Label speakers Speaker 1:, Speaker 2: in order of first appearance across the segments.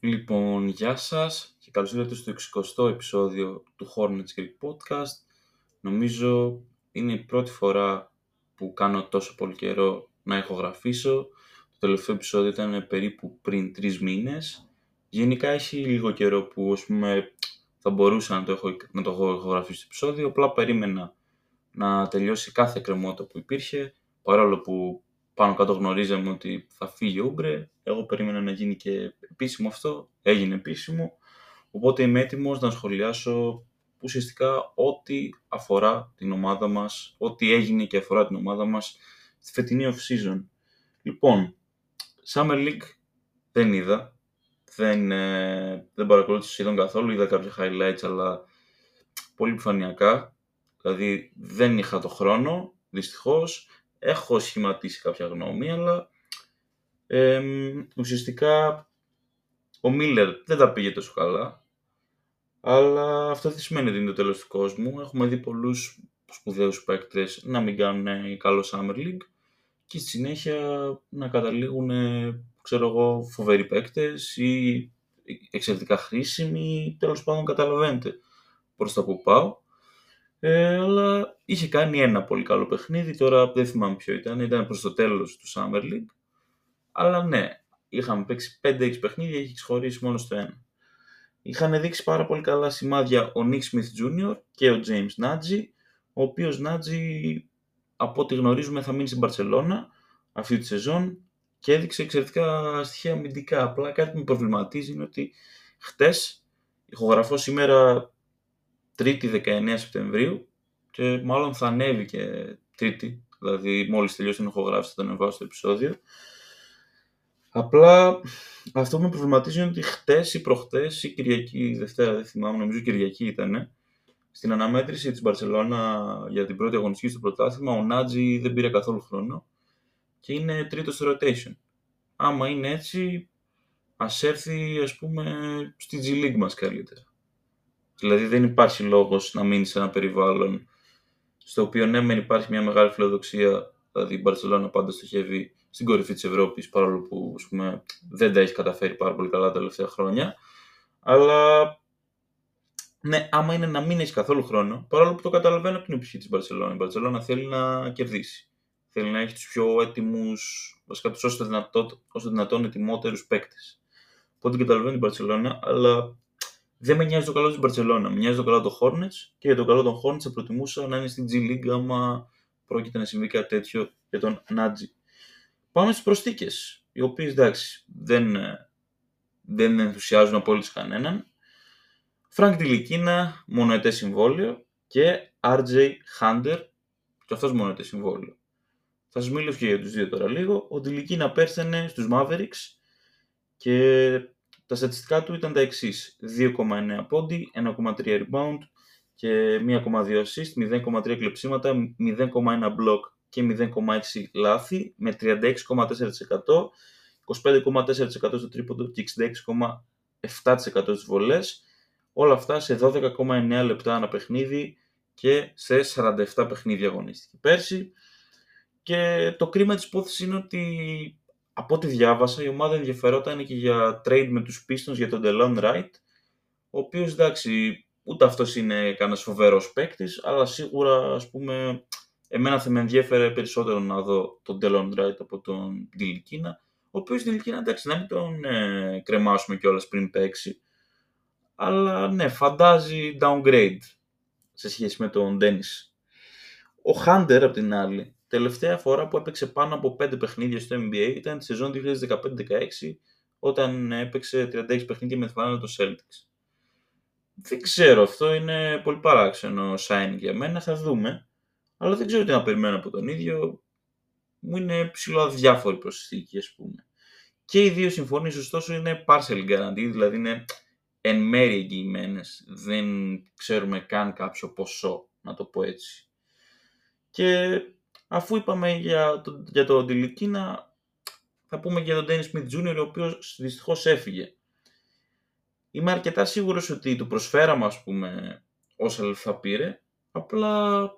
Speaker 1: Λοιπόν, γεια σας και καλώς ήρθατε στο 60ο επεισόδιο του Hornets Greek Podcast. Νομίζω είναι η πρώτη φορά που κάνω τόσο πολύ καιρό να ηχογραφήσω. Το τελευταίο επεισόδιο ήταν περίπου πριν τρεις μήνες. Γενικά έχει λίγο καιρό που ας πούμε, θα μπορούσα να το, έχω, να το έχω ηχογραφήσει το επεισόδιο, απλά περίμενα να τελειώσει κάθε κρεμότητα που υπήρχε, παρόλο που πάνω κάτω γνωρίζαμε ότι θα φύγει ο Ούμπρε. Εγώ περίμενα να γίνει και επίσημο αυτό. Έγινε επίσημο. Οπότε είμαι έτοιμος να σχολιάσω ουσιαστικά ό,τι αφορά την ομάδα μας, ό,τι έγινε και αφορά την ομάδα μας στη φετινή off-season. Λοιπόν, Summer League δεν είδα, δεν, ε, δεν παρακολούθησα σχεδόν καθόλου, είδα κάποια highlights αλλά πολύ επιφανειακά, δηλαδή δεν είχα το χρόνο, δυστυχώς, έχω σχηματίσει κάποια γνώμη, αλλά ε, ουσιαστικά ο Μίλλερ δεν τα πήγε τόσο καλά. Αλλά αυτό δεν σημαίνει ότι είναι το τέλος του κόσμου. Έχουμε δει πολλούς σπουδαίους παίκτες να μην κάνουν καλό Summer League και στη συνέχεια να καταλήγουν, ξέρω εγώ, φοβεροί παίκτες ή εξαιρετικά χρήσιμοι, τέλος πάντων καταλαβαίνετε προς τα που πάω. Ε, αλλά είχε κάνει ένα πολύ καλό παιχνίδι, τώρα δεν θυμάμαι ποιο ήταν, ήταν προς το τέλος του Summer League. Αλλά ναι, είχαμε παίξει 5-6 παιχνίδια και είχε ξεχωρίσει μόνο στο ένα. Είχαν δείξει πάρα πολύ καλά σημάδια ο Nick Smith Jr. και ο James Nagy, ο οποίος Nagy από ό,τι γνωρίζουμε θα μείνει στην Μπαρσελώνα αυτή τη σεζόν και έδειξε εξαιρετικά στοιχεία αμυντικά. Απλά κάτι που με προβληματίζει είναι ότι χτες, ηχογραφώ σήμερα 3η 19 Σεπτεμβρίου και μάλλον θα ανέβει και Τρίτη, δηλαδή μόλις τελειώσει την ηχογράφηση θα το ανεβάσω στο επεισόδιο. Απλά αυτό που με προβληματίζει είναι ότι χτες ή προχτές ή Κυριακή ή Δευτέρα, δεν θυμάμαι, νομίζω Κυριακή ήταν, στην αναμέτρηση της Μπαρσελόνα για την πρώτη αγωνιστική στο πρωτάθλημα, ο Νάτζι δεν πήρε καθόλου χρόνο και είναι τρίτος στο rotation. Άμα είναι έτσι, ας έρθει ας πούμε στη G League μας καλύτερα. Δηλαδή δεν υπάρχει λόγος να μείνει σε ένα περιβάλλον στο οποίο ναι μεν υπάρχει μια μεγάλη φιλοδοξία, δηλαδή η Μπαρσελόνα πάντα στοχεύει στην κορυφή της Ευρώπης παρόλο που ας πούμε, δεν τα έχει καταφέρει πάρα πολύ καλά τα τελευταία χρόνια αλλά ναι, άμα είναι να μην έχει καθόλου χρόνο, παρόλο που το καταλαβαίνω από την εποχή της Μπαρσελόνα. Η Μπαρσελόνα θέλει να κερδίσει. Θέλει να έχει τους πιο έτοιμους, βασικά τους όσο, δυνατόν, όσο δυνατόν ετοιμότερους παίκτες. Οπότε καταλαβαίνω την Μπαρσελόνα, αλλά δεν με νοιάζει το καλό της Μπαρσελόνα. Με νοιάζει το καλό των Hornets και για το καλό των Hornets θα προτιμούσα να είναι στην G League άμα πρόκειται να συμβεί κάτι τέτοιο για τον Nnaji. Πάμε στις προσθήκες, οι οποίες εντάξει δεν, δεν ενθουσιάζουν απόλυτα κανέναν. Φρανκ Ντιλικίνα, μονοετές συμβόλαιο και RJ Hunter, και αυτός μονοετές συμβόλαιο. Θα σας μιλήσω και για τους δύο τώρα λίγο. Ο Τιλικίνα πέρσανε στους Mavericks και τα στατιστικά του ήταν τα εξής. 2,9 πόντι, 1,3 rebound και 1,2 assist, 0,3 κλεψίματα, 0,1 block και 0,6 λάθη με 36,4%, 25,4% στο τρίποντο και 66,7% στις βολές. Όλα αυτά σε 12,9 λεπτά ένα παιχνίδι και σε 47 παιχνίδια αγωνίστηκε πέρσι. Και το κρίμα της υπόθεσης είναι ότι από ό,τι διάβασα, η ομάδα ενδιαφερόταν και για trade με τους Pistons για τον Delon Wright, ο οποίος εντάξει, ούτε αυτός είναι κανένας φοβερός παίκτης, αλλά σίγουρα ας πούμε, εμένα θα με ενδιαφέρε περισσότερο να δω τον Delon Wright από τον Dillikina, ο οποίος Dillikina εντάξει, να μην τον ε, κρεμάσουμε κιόλας πριν παίξει, αλλά ναι, φαντάζει downgrade σε σχέση με τον Dennis. Ο Hunter, απ' την άλλη, τελευταία φορά που έπαιξε πάνω από 5 παιχνίδια στο NBA ήταν τη σεζόν 2015-16 όταν έπαιξε 36 παιχνίδια με τη φανέλα του Celtics. Δεν ξέρω, αυτό είναι πολύ παράξενο sign για μένα, θα δούμε. Αλλά δεν ξέρω τι να περιμένω από τον ίδιο. Μου είναι ψηλό αδιάφορη προσθήκη, ας πούμε. Και οι δύο συμφωνίες, ωστόσο, είναι partial guarantee, δηλαδή είναι εν μέρει εγγυημένες. Δεν ξέρουμε καν κάποιο ποσό, να το πω έτσι. Και Αφού είπαμε για το, για το Αντιλικίνα, θα πούμε για τον Dennis Smith Jr. ο οποίος δυστυχώς έφυγε. Είμαι αρκετά σίγουρος ότι του προσφέραμε, ας πούμε, όσα λεφτά πήρε, απλά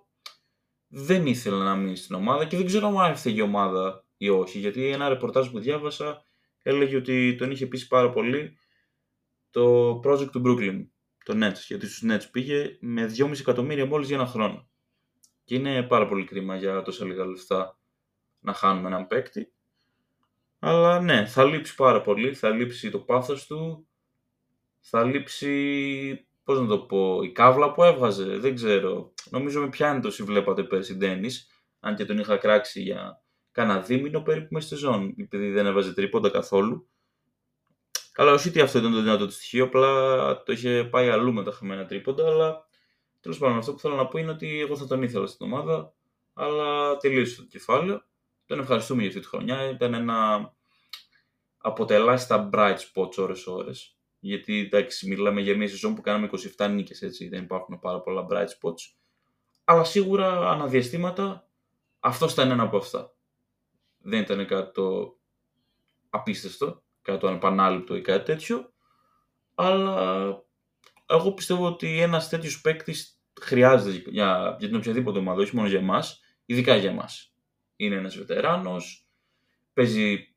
Speaker 1: δεν ήθελε να μείνει στην ομάδα και δεν ξέρω αν έφυγε η ομάδα ή όχι, γιατί ένα ρεπορτάζ που διάβασα έλεγε ότι τον είχε πείσει πάρα πολύ το project του Brooklyn, το Nets, γιατί στους Nets πήγε με 2,5 εκατομμύρια μόλις για ένα χρόνο. Και είναι πάρα πολύ κρίμα για τόσα λίγα λεφτά να χάνουμε έναν παίκτη. Αλλά ναι, θα λείψει πάρα πολύ, θα λείψει το πάθος του, θα λείψει, πώς να το πω, η κάβλα που έβγαζε, δεν ξέρω. Νομίζω με πιάνει το βλέπατε πέρσι Ντένις, αν και τον είχα κράξει για κάνα δίμηνο περίπου μέσα στη ζώνη, επειδή δεν έβαζε τρίποντα καθόλου. Καλά, όχι ότι αυτό ήταν το δυνατό του στοιχείο, απλά το είχε πάει αλλού με τα χαμένα τρίποντα, αλλά τέλος πάντων αυτό που θέλω να πω είναι ότι εγώ θα τον ήθελα στην ομάδα, αλλά τελείωσε το κεφάλαιο. Τον ευχαριστούμε για αυτή τη χρονιά. Ήταν ένα αποτελάσει τα bright spots ώρες-ώρες. Γιατί εντάξει, μιλάμε για μια σεζόν που κάναμε 27 νίκες, έτσι, δεν υπάρχουν πάρα πολλά bright spots. Αλλά σίγουρα αναδιαστήματα αυτό ήταν ένα από αυτά. Δεν ήταν κάτι το απίστευτο, κάτι το ανεπανάληπτο ή κάτι τέτοιο. Αλλά εγώ πιστεύω ότι ένας τέτοιος παίκτης χρειάζεται για, για την οποιαδήποτε ομάδα, όχι μόνο για εμάς, ειδικά για εμάς. Είναι ένας βετεράνος, παίζει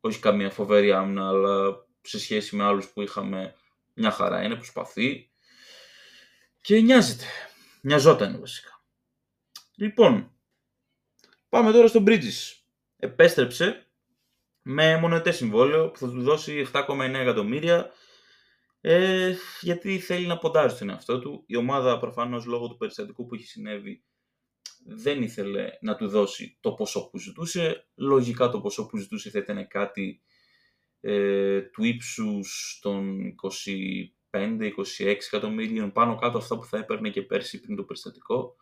Speaker 1: όχι καμία φοβερή άμυνα, αλλά σε σχέση με άλλους που είχαμε μια χαρά είναι, προσπαθεί και νοιάζεται. Νοιαζόταν βασικά. Λοιπόν, πάμε τώρα στο Bridges. Επέστρεψε με μονετές συμβόλαιο που θα του δώσει 7,9 εκατομμύρια ε, γιατί θέλει να ποντάρει στον εαυτό του. Η ομάδα προφανώς λόγω του περιστατικού που έχει συνέβη δεν ήθελε να του δώσει το ποσό που ζητούσε. Λογικά το ποσό που ζητούσε θα ήταν κάτι ε, του ύψους των 25-26 εκατομμύριων πάνω κάτω αυτά που θα έπαιρνε και πέρσι πριν το περιστατικό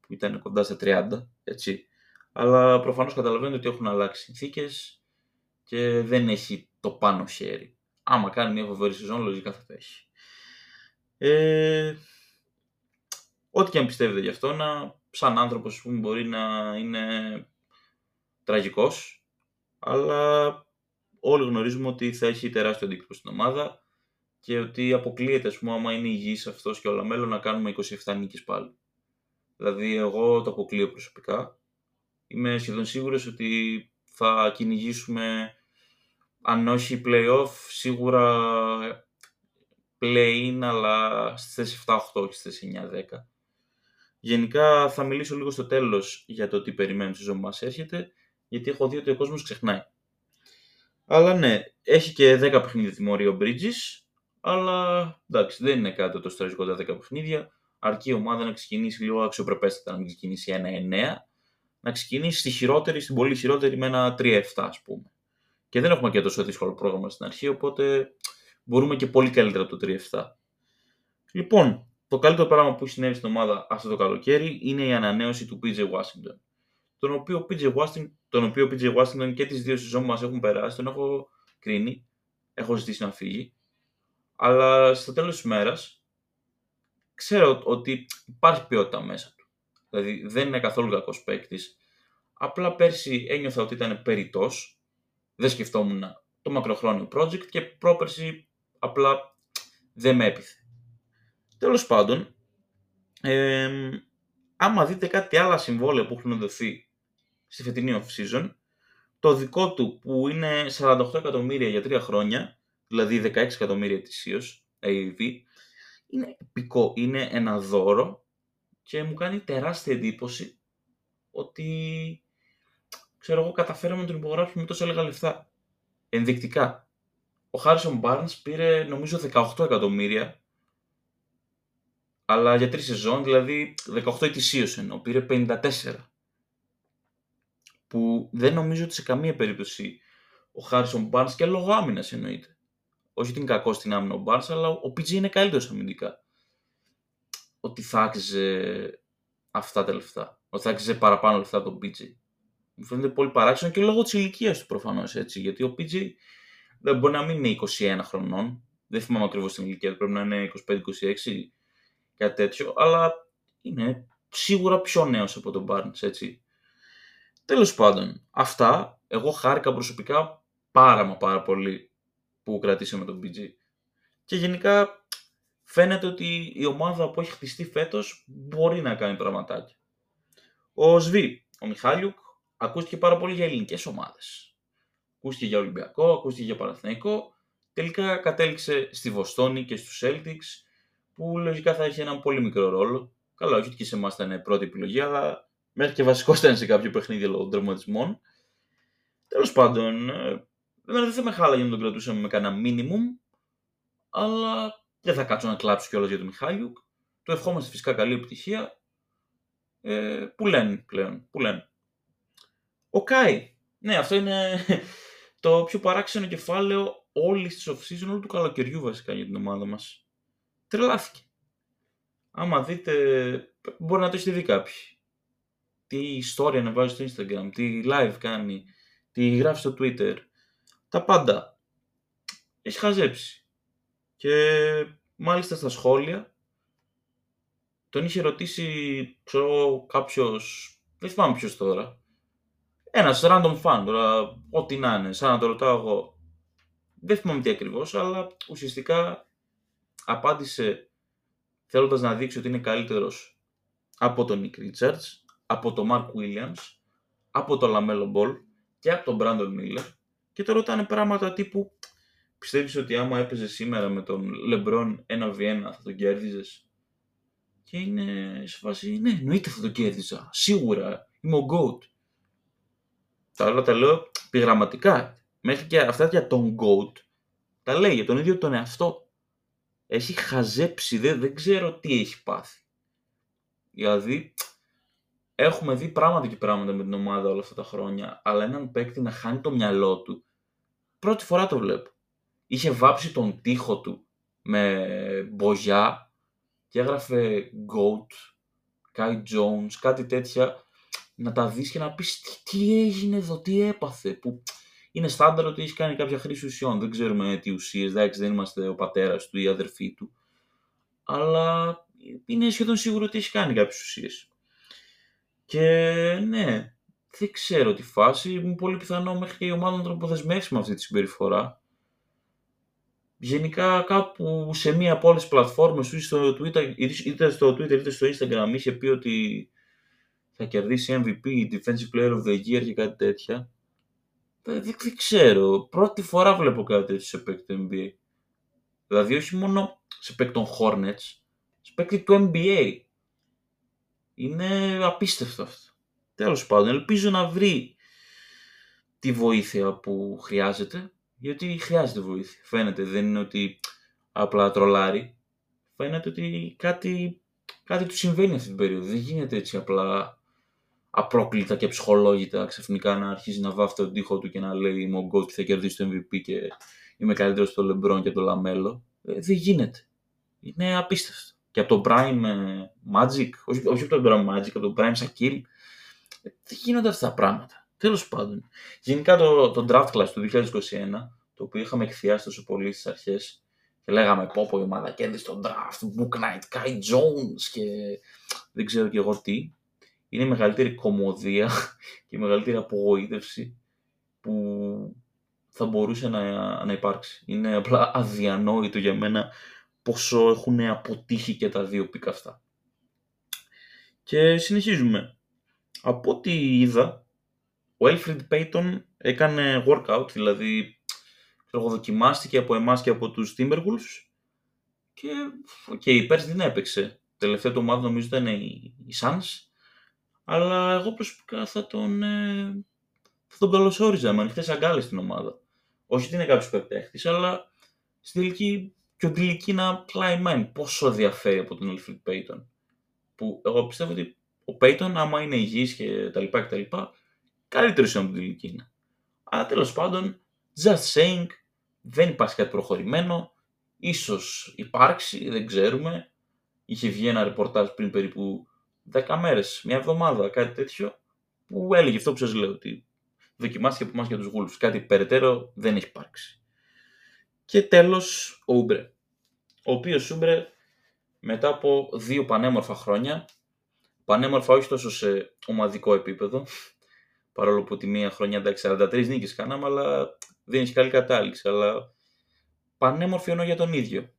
Speaker 1: που ήταν κοντά στα 30, έτσι. Αλλά προφανώς καταλαβαίνετε ότι έχουν αλλάξει συνθήκες και δεν έχει το πάνω χέρι. Άμα κάνει μια φοβερή σεζόν, λογικά θα το έχει. Ε, ό,τι και αν πιστεύετε γι' αυτό, να, σαν άνθρωπος που μπορεί να είναι τραγικός, αλλά όλοι γνωρίζουμε ότι θα έχει τεράστιο αντίκτυπο στην ομάδα και ότι αποκλείεται, ας πούμε, άμα είναι υγιής αυτός και όλα μέλλον, να κάνουμε 27 νίκες πάλι. Δηλαδή, εγώ το αποκλείω προσωπικά. Είμαι σχεδόν σίγουρος ότι θα κυνηγήσουμε, αν όχι play-off, σίγουρα play-in, αλλά στις 7-8, όχι στις 9-10. Γενικά θα μιλήσω λίγο στο τέλος για το τι περιμένουν στη ζωή μας έρχεται, γιατί έχω δει ότι ο κόσμος ξεχνάει. Αλλά ναι, έχει και 10 παιχνίδια τιμωρία ο Bridges, αλλά εντάξει, δεν είναι κάτι τόσο τραγικό τα 10 παιχνίδια. Αρκεί η ομάδα να ξεκινήσει λίγο αξιοπρεπέστατα, να μην ξεκινήσει ένα 9 να ξεκινήσει στη χειρότερη, στην πολύ χειρότερη με ένα 3-7 ας πούμε. Και δεν έχουμε και τόσο δύσκολο πρόγραμμα στην αρχή, οπότε μπορούμε και πολύ καλύτερα από το 3-7. Λοιπόν, το καλύτερο πράγμα που έχει συνέβη στην ομάδα αυτό το καλοκαίρι είναι η ανανέωση του PJ Washington τον οποίο PJ Washington, τον οποίο PJ Washington και τις δύο σεζόν που μας έχουν περάσει, τον έχω κρίνει, έχω ζητήσει να φύγει. Αλλά στο τέλος της μέρας, ξέρω ότι υπάρχει ποιότητα μέσα του. Δηλαδή δεν είναι καθόλου κακός παίκτης. Απλά πέρσι ένιωθα ότι ήταν περιττός. Δεν σκεφτόμουν το μακροχρόνιο project και πρόπερσι απλά δεν με έπιθε. Τέλος πάντων, ε, άμα δείτε κάτι άλλα συμβόλαια που έχουν δοθεί στη φετινή off-season. Το δικό του που είναι 48 εκατομμύρια για τρία χρόνια, δηλαδή 16 εκατομμύρια ετησίως AAV, είναι επικό, είναι ένα δώρο και μου κάνει τεράστια εντύπωση ότι ξέρω εγώ καταφέραμε να τον υπογράψουμε με τόσο λίγα λεφτά. Ενδεικτικά. Ο Χάρισον Barnes πήρε νομίζω 18 εκατομμύρια αλλά για τρεις σεζόν, δηλαδή 18 ετησίως εννοώ, πήρε 54 που δεν νομίζω ότι σε καμία περίπτωση ο Χάρισον Barnes και λόγω άμυνας εννοείται. Όχι ότι είναι κακός στην άμυνα ο Barnes, αλλά ο PG είναι καλύτερος αμυντικά. Ότι θα άξιζε αυτά τα λεφτά. Ότι θα άξιζε παραπάνω λεφτά τον PG. Μου φαίνεται πολύ παράξενο και λόγω της ηλικίας του προφανώς έτσι. Γιατί ο PG δεν μπορεί να μην είναι 21 χρονών. Δεν θυμάμαι ακριβώς την ηλικία του, πρέπει να είναι 25-26, κάτι τέτοιο. Αλλά είναι σίγουρα πιο νέος από τον Barnes, έτσι. Τέλος πάντων, αυτά εγώ χάρηκα προσωπικά πάρα μα πάρα πολύ που κρατήσαμε τον BG. Και γενικά φαίνεται ότι η ομάδα που έχει χτιστεί φέτος μπορεί να κάνει πραγματάκια. Ο Σβή, ο Μιχάλιουκ, ακούστηκε πάρα πολύ για ελληνικές ομάδες. Ακούστηκε για Ολυμπιακό, ακούστηκε για Παναθηναϊκό. τελικά κατέληξε στη Βοστόνη και στους Celtics, που λογικά θα έχει έναν πολύ μικρό ρόλο. Καλά, όχι ότι και σε εμάς ήταν πρώτη επιλογή, αλλά μέχρι και βασικό ήταν σε κάποιο παιχνίδι λόγω των τραυματισμών. Τέλος πάντων, ε, δεν θα με χάλαγε να τον κρατούσαμε με κανένα minimum, αλλά δεν θα κάτσω να κλάψω κιόλας για τον Μιχάλιουκ. Το ευχόμαστε φυσικά καλή επιτυχία. Ε, που λένε πλέον, που λένε. Ο Κάι. Ναι, αυτό είναι το πιο παράξενο κεφάλαιο όλης της off-season, όλου του καλοκαιριού βασικά για την ομάδα μας. Τρελάθηκε. Άμα δείτε, μπορεί να το έχετε δει κάποιοι. Τι ιστορία να βάζει στο Instagram, τι live κάνει, τι γράφει στο Twitter. Τα πάντα. Έχει χαζέψει. Και μάλιστα στα σχόλια τον είχε ρωτήσει, ξέρω, κάποιος, δεν θυμάμαι ποιος τώρα, ένας random fan τώρα, ό,τι να είναι, σαν να το ρωτάω εγώ. Δεν θυμάμαι τι ακριβώς, αλλά ουσιαστικά απάντησε θέλοντας να δείξει ότι είναι καλύτερος από τον Nick Richards, από τον Mark Williams, από τον Lamelo Ball και από τον Brandon Miller και το ρωτάνε πράγματα τύπου πιστεύεις ότι άμα έπαιζε σήμερα με τον LeBron 1v1 θα τον κέρδιζες; Και είναι σε φάση, ναι, εννοείται θα το κέρδιζα. Σίγουρα. Είμαι ο GOAT. Τα άλλα τα λέω πειραματικά. Μέχρι και αυτά για τον GOAT τα λέει για τον ίδιο τον εαυτό. Έχει χαζέψει, δεν, δεν ξέρω τι έχει πάθει. Δηλαδή, έχουμε δει πράγματα και πράγματα με την ομάδα όλα αυτά τα χρόνια, αλλά έναν παίκτη να χάνει το μυαλό του, πρώτη φορά το βλέπω. Είχε βάψει τον τοίχο του με μπογιά και έγραφε GOAT, Kai Jones, κάτι τέτοια, να τα δεις και να πεις τι, τι έγινε εδώ, τι έπαθε, που είναι στάνταρ ότι έχει κάνει κάποια χρήση ουσιών, δεν ξέρουμε τι ουσίες, εντάξει δεν είμαστε ο πατέρας του ή η αδερφή του, αλλά είναι σχεδόν σίγουρο ότι έχει κάνει κάποιες ουσίες. Και ναι, δεν ξέρω τι φάση, είναι πολύ πιθανό μέχρι και η ομάδα να τον αποδεσμεύσει με αυτή τη συμπεριφορά. Γενικά κάπου σε μία από όλες τις πλατφόρμες, είτε στο Twitter, είτε στο Twitter είτε στο Instagram, είχε πει ότι θα κερδίσει MVP, Defensive Player of the Year και κάτι τέτοια. Δεν, δεν, ξέρω. Πρώτη φορά βλέπω κάτι τέτοιο σε παίκτη NBA. Δηλαδή όχι μόνο σε παίκτη των Hornets, σε παίκτη του NBA. Είναι απίστευτο αυτό. Τέλος πάντων, ελπίζω να βρει τη βοήθεια που χρειάζεται γιατί χρειάζεται βοήθεια. Φαίνεται, δεν είναι ότι απλά τρολάρει. Φαίνεται ότι κάτι, κάτι του συμβαίνει αυτή την περίοδο. Δεν γίνεται έτσι απλά απρόκλητα και αψυχολόγητα ξαφνικά να αρχίζει να βάφει τον τοίχο του και να λέει Είμαι ο και θα κερδίσει το MVP και είμαι καλύτερος απ' το Λεμπρόν και το Λαμέλο. Ε, δεν γίνεται. Είναι απίστευτο. Και από το Prime ε, Magic, όχι, όχι από το Prime Magic, από το Prime Shaquille, ε, δεν γίνονται αυτά τα πράγματα. Τέλος πάντων. Γενικά το, το draft class του 2021, το οποίο είχαμε εκθιάσει τόσο πολύ στις αρχές και λέγαμε πω πω η ομάδα κέρδισε τον draft, Book Knight, Kai Jones και δεν ξέρω και εγώ τι, είναι η μεγαλύτερη κομμωδία και η μεγαλύτερη απογοήτευση που θα μπορούσε να, να υπάρξει. Είναι απλά αδιανόητο για μένα πόσο έχουν αποτύχει και τα δύο πίκα αυτά. Και συνεχίζουμε. Από ό,τι είδα, ο Alfred Payton έκανε workout, δηλαδή δοκιμάστηκε από εμάς και από τους Timberwolves και okay, η Pers δεν έπαιξε. Τελευταία το ομάδα νομίζω ήταν οι, οι Suns, αλλά εγώ προσωπικά θα τον, ε, θα τον καλωσόριζα με ανοιχτές αγκάλες στην ομάδα. Όχι ότι είναι κάποιος παίκτης, αλλά στην τελική και ο τελική να πλάει mind πόσο διαφέρει από τον Alfred Payton. Που εγώ πιστεύω ότι ο Payton άμα είναι υγιής και τα λοιπά και τα λοιπά, καλύτερος είναι από την ηλικία. Αλλά τέλος πάντων, just saying, δεν υπάρχει κάτι προχωρημένο. Ίσως υπάρξει, δεν ξέρουμε. Είχε βγει ένα ρεπορτάζ πριν περίπου 10 μέρες, μια εβδομάδα, κάτι τέτοιο, που έλεγε αυτό που σας λέω, ότι δοκιμάστηκε από εμάς για τους Wolves. Κάτι περαιτέρω δεν έχει υπάρξει. Και τέλος, ο Ούμπρε. Ο οποίος Ούμπρε μετά από δύο πανέμορφα χρόνια, πανέμορφα όχι τόσο σε ομαδικό επίπεδο, Παρόλο που τη μία χρονιά εντάξει 43 νίκες κάναμε, αλλά δεν έχει καλή κατάληξη. Αλλά πανέμορφη εννοώ για τον ίδιο.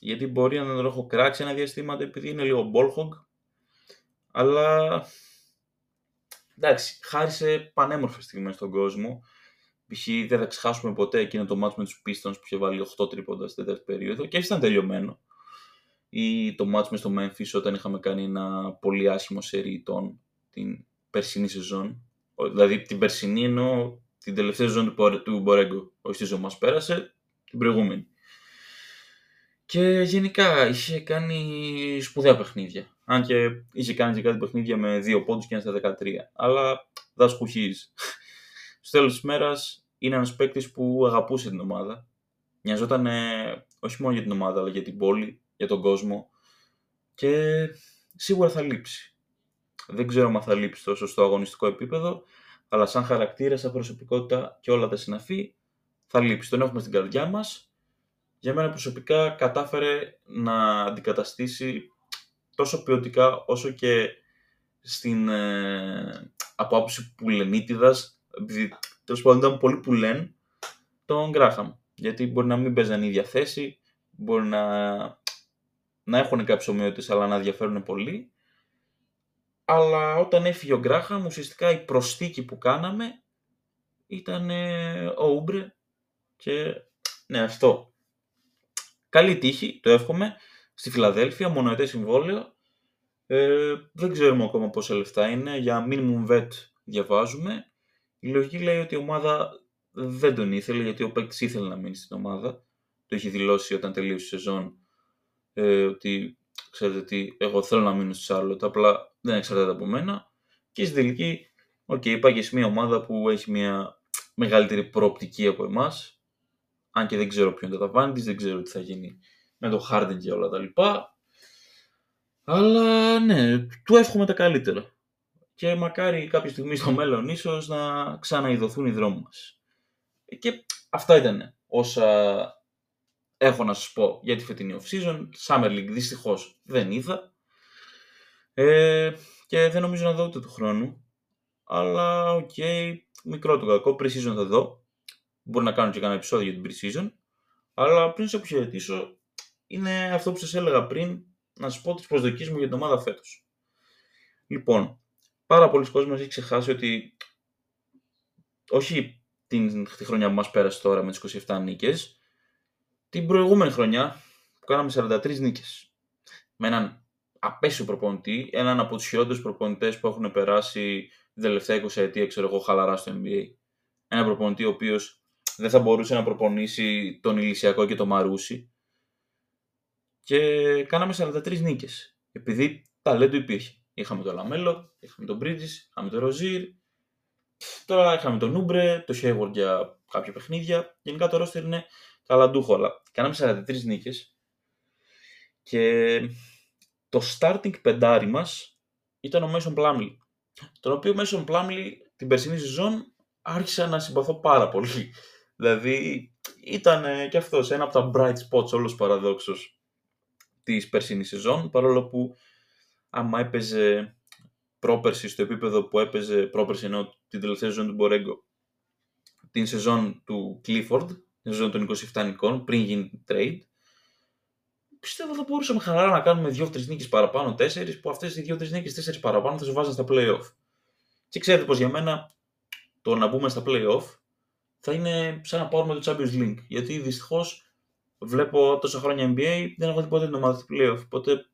Speaker 1: Γιατί μπορεί να τον έχω κράξει ένα διαστήμα επειδή είναι λίγο μπόλχογκ. Αλλά εντάξει, χάρισε πανέμορφες στιγμές στον κόσμο. Π.χ. δεν θα ξεχάσουμε ποτέ εκείνο το μάτς με τους Pistons που είχε βάλει 8 τρίποντας στην τέταρτη περίοδο και έτσι ήταν τελειωμένο. Ή το μάτς με στο Memphis όταν είχαμε κάνει ένα πολύ άσχημο σερί των την περσινή σεζόν. Δηλαδή την περσινή εννοώ την τελευταία σεζόν του Μπορέγκο. Όχι στη ζωή μας πέρασε, την προηγούμενη. Και γενικά είχε κάνει σπουδαία παιχνίδια. Αν και είχε κάνει και κάτι παιχνίδια με δύο πόντους και ένα στα 13. Αλλά that's who he Στο τέλος της μέρας είναι ένας παίκτης που αγαπούσε την ομάδα. Μοιαζόταν όχι μόνο για την ομάδα, αλλά για την πόλη, για τον κόσμο. Και σίγουρα θα λείψει. Δεν ξέρω αν θα λείψει τόσο στο αγωνιστικό επίπεδο, αλλά σαν χαρακτήρας, σαν προσωπικότητα και όλα τα συναφή, θα λείψει. Τον έχουμε στην καρδιά μας. Για μένα προσωπικά κατάφερε να αντικαταστήσει τόσο ποιοτικά όσο και στην, ε, από άποψη πουλενίτιδας, επειδή τέλος πάντων ήταν πολύ που λένε τον Γκράχαμ. Γιατί μπορεί να μην παίζαν η ίδια θέση, μπορεί να, να έχουν κάποιες ομοιότητες αλλά να διαφέρουν πολύ. Αλλά όταν έφυγε ο Γκράχαμ, ουσιαστικά η προστίκη που κάναμε ήταν ε, ο Ούμπρε και ναι αυτό. Καλή τύχη, το εύχομαι. Στη Φιλαδέλφια, μονοετές συμβόλαιο. Ε, δεν ξέρουμε ακόμα πόσα λεφτά είναι. Για minimum vet διαβάζουμε. Η λογική λέει ότι η ομάδα δεν τον ήθελε, γιατί ο παίκτης ήθελε να μείνει στην ομάδα. Το είχε δηλώσει όταν τελείωσε η σεζόν ε, ότι ξέρετε τι, εγώ θέλω να μείνω στη Σάρλοτ, απλά δεν εξαρτάται από μένα. Και στην τελική, οκ, okay, υπάρχει σε μια ομάδα που έχει μια μεγαλύτερη προοπτική από εμάς. Αν και δεν ξέρω ποιον θα τα δεν ξέρω τι θα γίνει με το Harden και όλα τα λοιπά. Αλλά ναι, του εύχομαι τα καλύτερα και μακάρι κάποια στιγμή στο μέλλον ίσως να ξαναειδωθούν οι δρόμοι μας. Και αυτά ήταν όσα έχω να σας πω για τη φετινή off-season. Summer League δυστυχώς δεν είδα ε, και δεν νομίζω να δω ούτε του χρόνου. Αλλά οκ, okay, μικρό το κακό, pre-season θα δω. Μπορεί να κάνω και κανένα επεισόδιο για την pre-season. Αλλά πριν σε αποχαιρετήσω, είναι αυτό που σας έλεγα πριν, να σας πω τις προσδοκίες μου για την ομάδα φέτος. Λοιπόν, πάρα πολύς κόσμος έχει ξεχάσει ότι όχι την, τη χρονιά που μας πέρασε τώρα με τις 27 νίκες, την προηγούμενη χρονιά που κάναμε 43 νίκες. Με έναν απαίσιο προπονητή, έναν από τους χειρότερους προπονητές που έχουν περάσει την τελευταία 20ετία, ξέρω εγώ, χαλαρά στο NBA. Ένα προπονητή ο οποίος δεν θα μπορούσε να προπονήσει τον Ηλυσιακό και το Μαρούσι. Και κάναμε 43 νίκες, επειδή ταλέντο υπήρχε. Είχαμε το Λαμέλο, είχαμε τον Bridges, είχαμε τον Ροζίρ. Τώρα είχαμε τον Ούμπρε, το Hayward για κάποια παιχνίδια. Γενικά το roster είναι ταλαντούχο, αλλά κάναμε 43 νίκες. Και το starting πεντάρι μας ήταν ο Mason Plumlee. Τον οποίο Mason Plumlee την περσινή σεζόν άρχισα να συμπαθώ πάρα πολύ. δηλαδή ήταν και αυτός ένα από τα bright spots όλος παραδόξως της περσινής σεζόν, παρόλο που άμα έπαιζε πρόπερση στο επίπεδο που έπαιζε πρόπερση ενώ την τελευταία σεζόν του Μπορέγκο την σεζόν του Clifford, την σεζόν των 27 νικών, πριν γίνει trade, πιστεύω θα μπορούσαμε χαρά να κάνουμε 2-3 νίκες παραπάνω, 4, που αυτές οι 2-3 νίκες, 4 παραπάνω θα σου βάζαν στα playoff. Και ξέρετε πως για μένα το να μπούμε στα playoff θα είναι σαν να πάρουμε το Champions League. Γιατί δυστυχώς βλέπω τόσα χρόνια NBA, δεν έχω δει ποτέ την ομάδα του playoff. Οπότε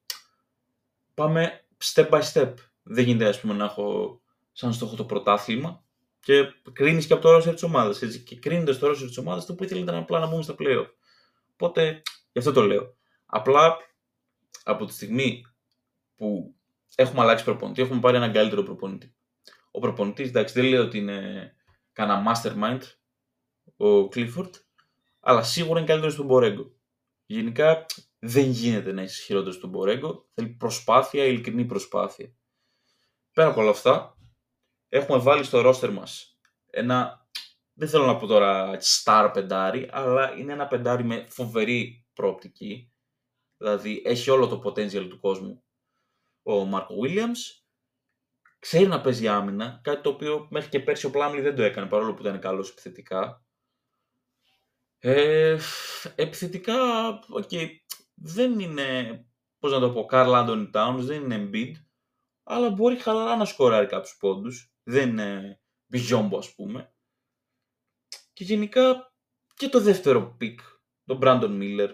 Speaker 1: πάμε step by step. Δεν γίνεται ας πούμε, να έχω σαν στόχο το πρωτάθλημα και κρίνεις και από το ρόστερ της ομάδας. Και κρίνοντας το ρόστερ της ομάδας, το που ήθελε ήταν απλά να μπούμε στα playoff. Οπότε γι' αυτό το λέω. Απλά από τη στιγμή που έχουμε αλλάξει προπονητή, έχουμε πάρει έναν καλύτερο προπονητή. Ο προπονητής, εντάξει, δεν λέω ότι είναι κανένα mastermind ο Clifford, αλλά σίγουρα είναι καλύτερος στον Μπορέγκο. Γενικά δεν γίνεται να είσαι χειρότερος στον Μπορέγκο. Θέλει προσπάθεια, ειλικρινή προσπάθεια. Πέρα από όλα αυτά, έχουμε βάλει στο ρόστερ μας ένα, δεν θέλω να πω τώρα star πεντάρι, αλλά είναι ένα πεντάρι με φοβερή προοπτική. Δηλαδή έχει όλο το potential του κόσμου ο Μάρκο Williams. Ξέρει να παίζει άμυνα, κάτι το οποίο μέχρι και πέρσι ο Πλάμλι δεν το έκανε παρόλο που ήταν καλός επιθετικά. Ε, επιθετικά, okay, δεν είναι, πώς να το πω, Karl-Anthony Towns, δεν είναι Embiid, αλλά μπορεί χαλαρά να σκοράρει κάποιους πόντους. Δεν είναι Μπιζόμπο, ας πούμε. Και γενικά και το δεύτερο pick, τον Brandon Miller.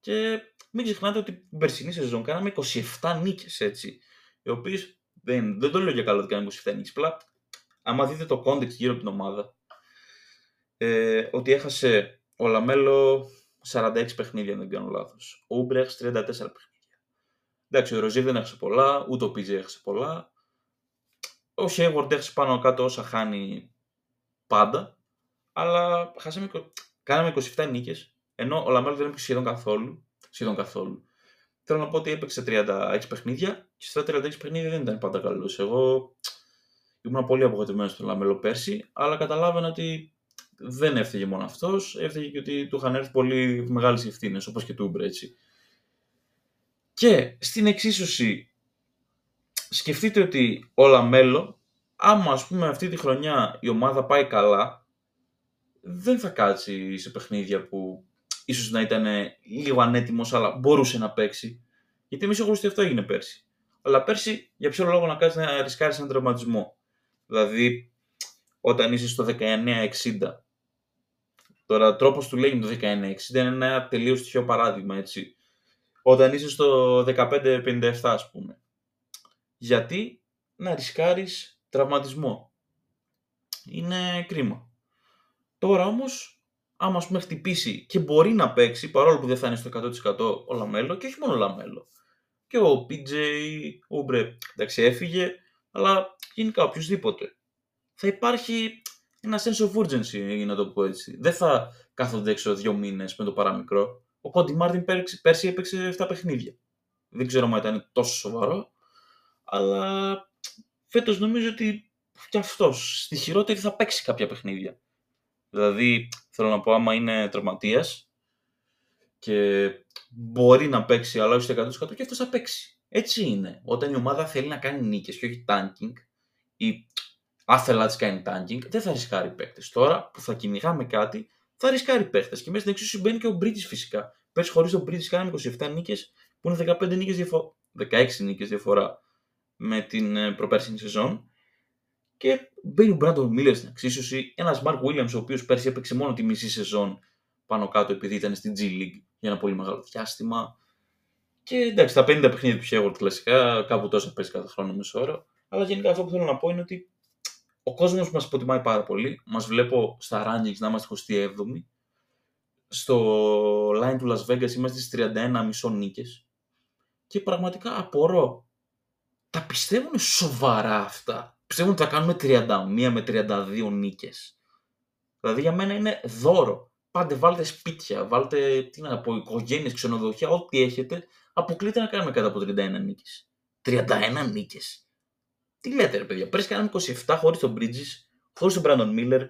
Speaker 1: Και μην ξεχνάτε ότι την περσινή σεζόν κάναμε 27 νίκες, έτσι. Οι οποίες δεν, δεν το λέω για καλό ότι κάναμε 27 νίκες. Απλά, άμα δείτε το context γύρω από την ομάδα, ε, ότι έχασε ο Λαμέλο 46 παιχνίδια, αν δεν κάνω λάθος. Ο Ούμπρε έχασε 34 παιχνίδια. Εντάξει, ο Ροζίρ δεν έχασε πολλά, ούτε ο PJ έχασε πολλά. Ο Χέγουαρντ έχασε πάνω κάτω όσα χάνει πάντα. Αλλά χάσαμε, κάναμε 27 νίκες, ενώ ο Λαμέλο δεν έπαιξε σχεδόν καθόλου. Σχεδόν καθόλου. Θέλω να πω ότι έπαιξε 36 παιχνίδια και στα 36 παιχνίδια δεν ήταν πάντα καλός. Εγώ ήμουν πολύ απογοητευμένος στο Λαμέλο πέρσι, αλλά καταλάβαινα ότι δεν έφταιγε μόνο αυτός, έφταιγε και ότι του είχαν έρθει πολύ μεγάλες ευθύνες, όπως και του Ούμπρε έτσι. Και στην εξίσωση, σκεφτείτε ότι όλα μέλο, άμα ας πούμε αυτή τη χρονιά η ομάδα πάει καλά, δεν θα κάτσει σε παιχνίδια που ίσως να ήταν λίγο ανέτοιμος, αλλά μπορούσε να παίξει. Γιατί εμείς έχουμε ότι αυτό έγινε πέρσι. Αλλά πέρσι, για ποιο λόγο να κάτσεις να ρισκάρεις έναν τραυματισμό; Δηλαδή, όταν είσαι στο 19-60, τώρα ο τρόπος του λέγειν το 19-60 είναι ένα τελείως τυχαίο παράδειγμα, έτσι όταν είσαι στο 15-57 ας πούμε. Γιατί να ρισκάρεις τραυματισμό; Είναι κρίμα. Τώρα όμως, άμα ας πούμε χτυπήσει και μπορεί να παίξει, παρόλο που δεν θα είναι στο 100% ο Λαμέλο και όχι μόνο ο Λαμέλο. Και ο PJ, ο Ούμπρε, εντάξει έφυγε, αλλά γενικά οποιοδήποτε. Θα υπάρχει ένα sense of urgency, να το πω έτσι. Δεν θα κάθονται έξω δύο μήνες με το παραμικρό. Ο Κόντι Μάρτιν πέρσι έπαιξε 7 παιχνίδια. Δεν ξέρω αν ήταν τόσο σοβαρό, αλλά φέτος νομίζω ότι και αυτός στη χειρότερη θα παίξει κάποια παιχνίδια. Δηλαδή, θέλω να πω, άμα είναι τραυματίας και μπορεί να παίξει, αλλά όχι στο 100% και αυτός θα παίξει. Έτσι είναι. Όταν η ομάδα θέλει να κάνει νίκες και όχι tanking ή άθελα να κάνει tanking, δεν θα ρισκάρει παίκτες. Τώρα που θα κυνηγάμε κάτι, θα ρισκάρει παίχτε. Και μέσα στην εξίσωση μπαίνει και ο Μπρίτζ φυσικά. Πέρσι χωρίς τον Μπρίτζ κάναμε 27 νίκες, που είναι 15 νίκες διαφο... 16 νίκες διαφορά με την ε, προπέρσινη σεζόν. Και μπαίνει ο Μπράντον Μίλλερ στην εξίσωση. Ένας Μαρκ Βίλιαμς, ο οποίος πέρσι έπαιξε μόνο τη μισή σεζόν πάνω κάτω επειδή ήταν στην G League για ένα πολύ μεγάλο διάστημα. Και εντάξει, τα 50 παιχνίδια του Χέγορτ κλασικά, κάπου τόσα παίζει κάθε χρόνο μισό ώρα. Αλλά γενικά αυτό που θέλω να πω είναι ότι ο κόσμος μας υποτιμάει πάρα πολύ. Μας βλέπω στα rankings να είμαστε 27η. Στο line του Las Vegas είμαστε στις 31 μισό νίκες. Και πραγματικά απορώ. Τα πιστεύουν σοβαρά αυτά. Πιστεύουν ότι θα κάνουμε 31 με 32 νίκες. Δηλαδή για μένα είναι δώρο. Πάντε βάλτε σπίτια, βάλτε τι να πω, οικογένειες, ξενοδοχεία, ό,τι έχετε. Αποκλείται να κάνουμε κάτω από 31 νίκες. 31 νίκες. Τι λέτε ρε παιδιά, πέρυσι κάναμε 27 χωρίς τον Bridges, χωρίς τον Brandon Miller.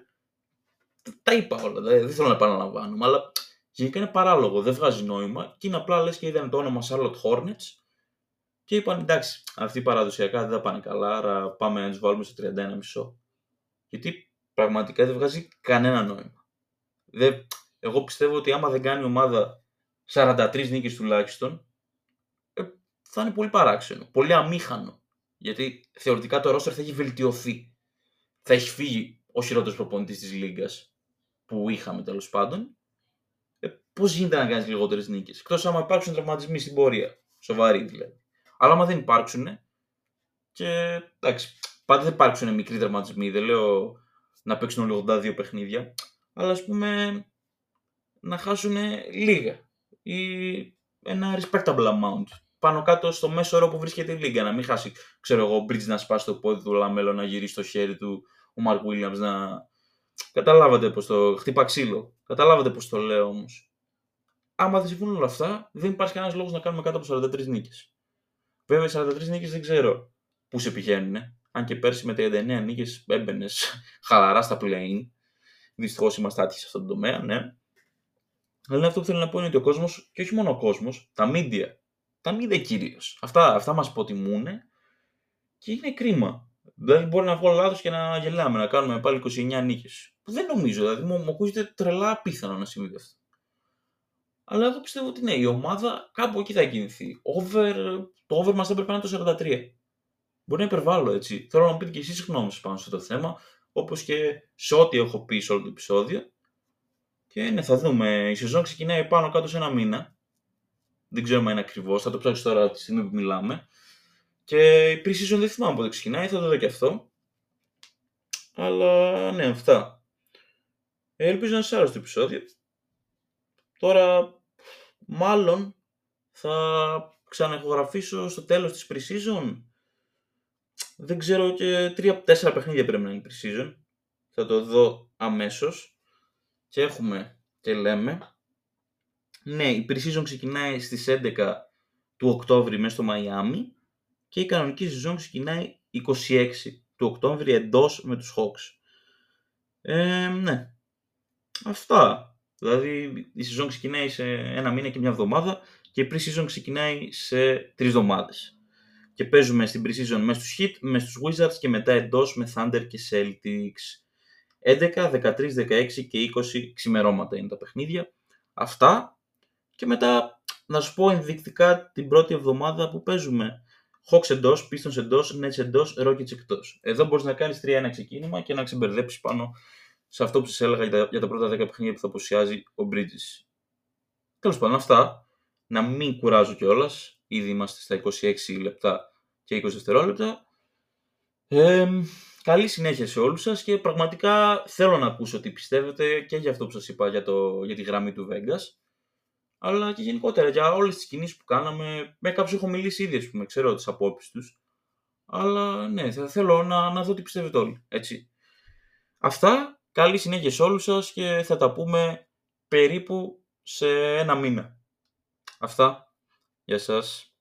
Speaker 1: Τα είπα όλα, δεν θέλω να επαναλαμβάνουμε, αλλά γενικά είναι παράλογο, δεν βγάζει νόημα και είναι απλά λες και είδαν το όνομα Charlotte Hornets και είπαν εντάξει, αυτοί παραδοσιακά δεν θα πάνε καλά, άρα πάμε να τους βάλουμε στο 31,5. Γιατί πραγματικά δεν βγάζει κανένα νόημα. Δεν... Εγώ πιστεύω ότι άμα δεν κάνει η ομάδα 43 νίκες τουλάχιστον, ε, θα είναι πολύ παράξενο, πολύ αμήχανο. Γιατί θεωρητικά το ρόστερ θα έχει βελτιωθεί. Θα έχει φύγει ο χειρότερος προπονητής της Λίγκα που είχαμε τέλος πάντων. Ε, Πώς γίνεται να κάνεις λιγότερες νίκες, εκτός άμα υπάρξουν τραυματισμοί στην πορεία. Σοβαροί δηλαδή. Αλλά άμα δεν υπάρξουν. Και εντάξει, πάντα θα υπάρξουν μικροί τραυματισμοί. Δεν λέω να παίξουν 82 παιχνίδια. Αλλά ας πούμε να χάσουν λίγα ή ένα respectable amount πάνω κάτω στο μέσο όρο που βρίσκεται η λίγκα. Να μην χάσει, ξέρω εγώ, ο Bridges να σπάσει το πόδι του, Λαμέλο να γυρίσει το χέρι του, ο Μαρκ Βίλιαμς να. Καταλάβατε πώς το. Χτύπα ξύλο. Καταλάβατε πώς το λέω όμως. Άμα δεν συμβούν όλα αυτά, δεν υπάρχει κανένας λόγος να κάνουμε κάτω από 43 νίκες. Βέβαια, 43 νίκες δεν ξέρω πού σε πηγαίνουν. Αν και πέρσι με 39 νίκες έμπαινες χαλαρά στα play Δυστυχώς είμαστε άτυχοι σε αυτό το τομέα, ναι. Αλλά αυτό που θέλω να πω είναι ότι ο κόσμος, και όχι μόνο ο κόσμος, τα media τα μηδε κυρίως. Αυτά, αυτά μας υποτιμούν και είναι κρίμα. Δηλαδή, μπορεί να βγω λάθος και να γελάμε, να κάνουμε πάλι 29 νίκες. Δεν νομίζω, δηλαδή μου, μου ακούγεται τρελά απίθανο να συμβεί αυτό. Αλλά εγώ πιστεύω ότι ναι, η ομάδα κάπου εκεί θα κινηθεί. Over, το over μας έπρεπε να είναι το 43. Μπορεί να υπερβάλλω έτσι. Θέλω να μου πείτε και εσείς γνώμη πάνω σε αυτό το θέμα. όπως και σε ό,τι έχω πει σε όλο το επεισόδιο. Και ναι, θα δούμε. Η σεζόν ξεκινάει πάνω κάτω σε ένα μήνα. Δεν ξέρουμε αν είναι ακριβώς, θα το ψάξω τώρα τη στιγμή που μιλάμε. Και η pre-season δεν θυμάμαι πότε ξεκινάει, θα το δω και αυτό. Αλλά ναι, αυτά. Ελπίζω να σας άρεσε το επεισόδιο. Τώρα, μάλλον θα ξαναεχογραφήσω στο τέλος της pre-season. Δεν ξέρω και τρία-τέσσερα παιχνίδια πρέπει να είναι pre-season. Θα το δω αμέσως. Και έχουμε και λέμε. Ναι, η pre-season ξεκινάει στις 11 του Οκτώβρη μέσα στο Μαϊάμι και η κανονική σεζόν ξεκινάει 26 του Οκτώβρη εντός με τους Hawks. Ε, ναι. Αυτά. Δηλαδή η σεζόν ξεκινάει σε ένα μήνα και μια εβδομάδα και η pre-season ξεκινάει σε τρεις εβδομάδες. Και παίζουμε στην pre-season μες στους Heat, μες στους Wizards και μετά εντός με Thunder και Celtics. 11, 13, 16 και 20 ξημερώματα είναι τα παιχνίδια. Αυτά. Και μετά να σου πω ενδεικτικά την πρώτη εβδομάδα που παίζουμε. Hawks εντός, Pistons εντός, Nets εντός, Rockets εκτός. Εδώ μπορείς να κάνεις 3-1 ξεκίνημα και να ξεμπερδέψεις πάνω σε αυτό που σας έλεγα για τα, για τα πρώτα 10 παιχνίδια που θα αποσιάζει ο Bridges. Τέλος πάντων, αυτά. Να μην κουράζω κιόλας. Ήδη είμαστε στα 26 λεπτά και 20 δευτερόλεπτα. Ε, καλή συνέχεια σε όλους σας και πραγματικά θέλω να ακούσω τι πιστεύετε και για αυτό που σας είπα για, το, για τη γραμμή του Vegas αλλά και γενικότερα για όλες τις κινήσεις που κάναμε με κάποιους έχω μιλήσει ήδη, πούμε, ξέρω τις απόψεις τους αλλά ναι, θα θέλω να, να δω τι πιστεύετε όλοι, έτσι. Αυτά Καλή συνέχεια σε όλους σας και θα τα πούμε περίπου σε ένα μήνα. Αυτά. Γεια σας.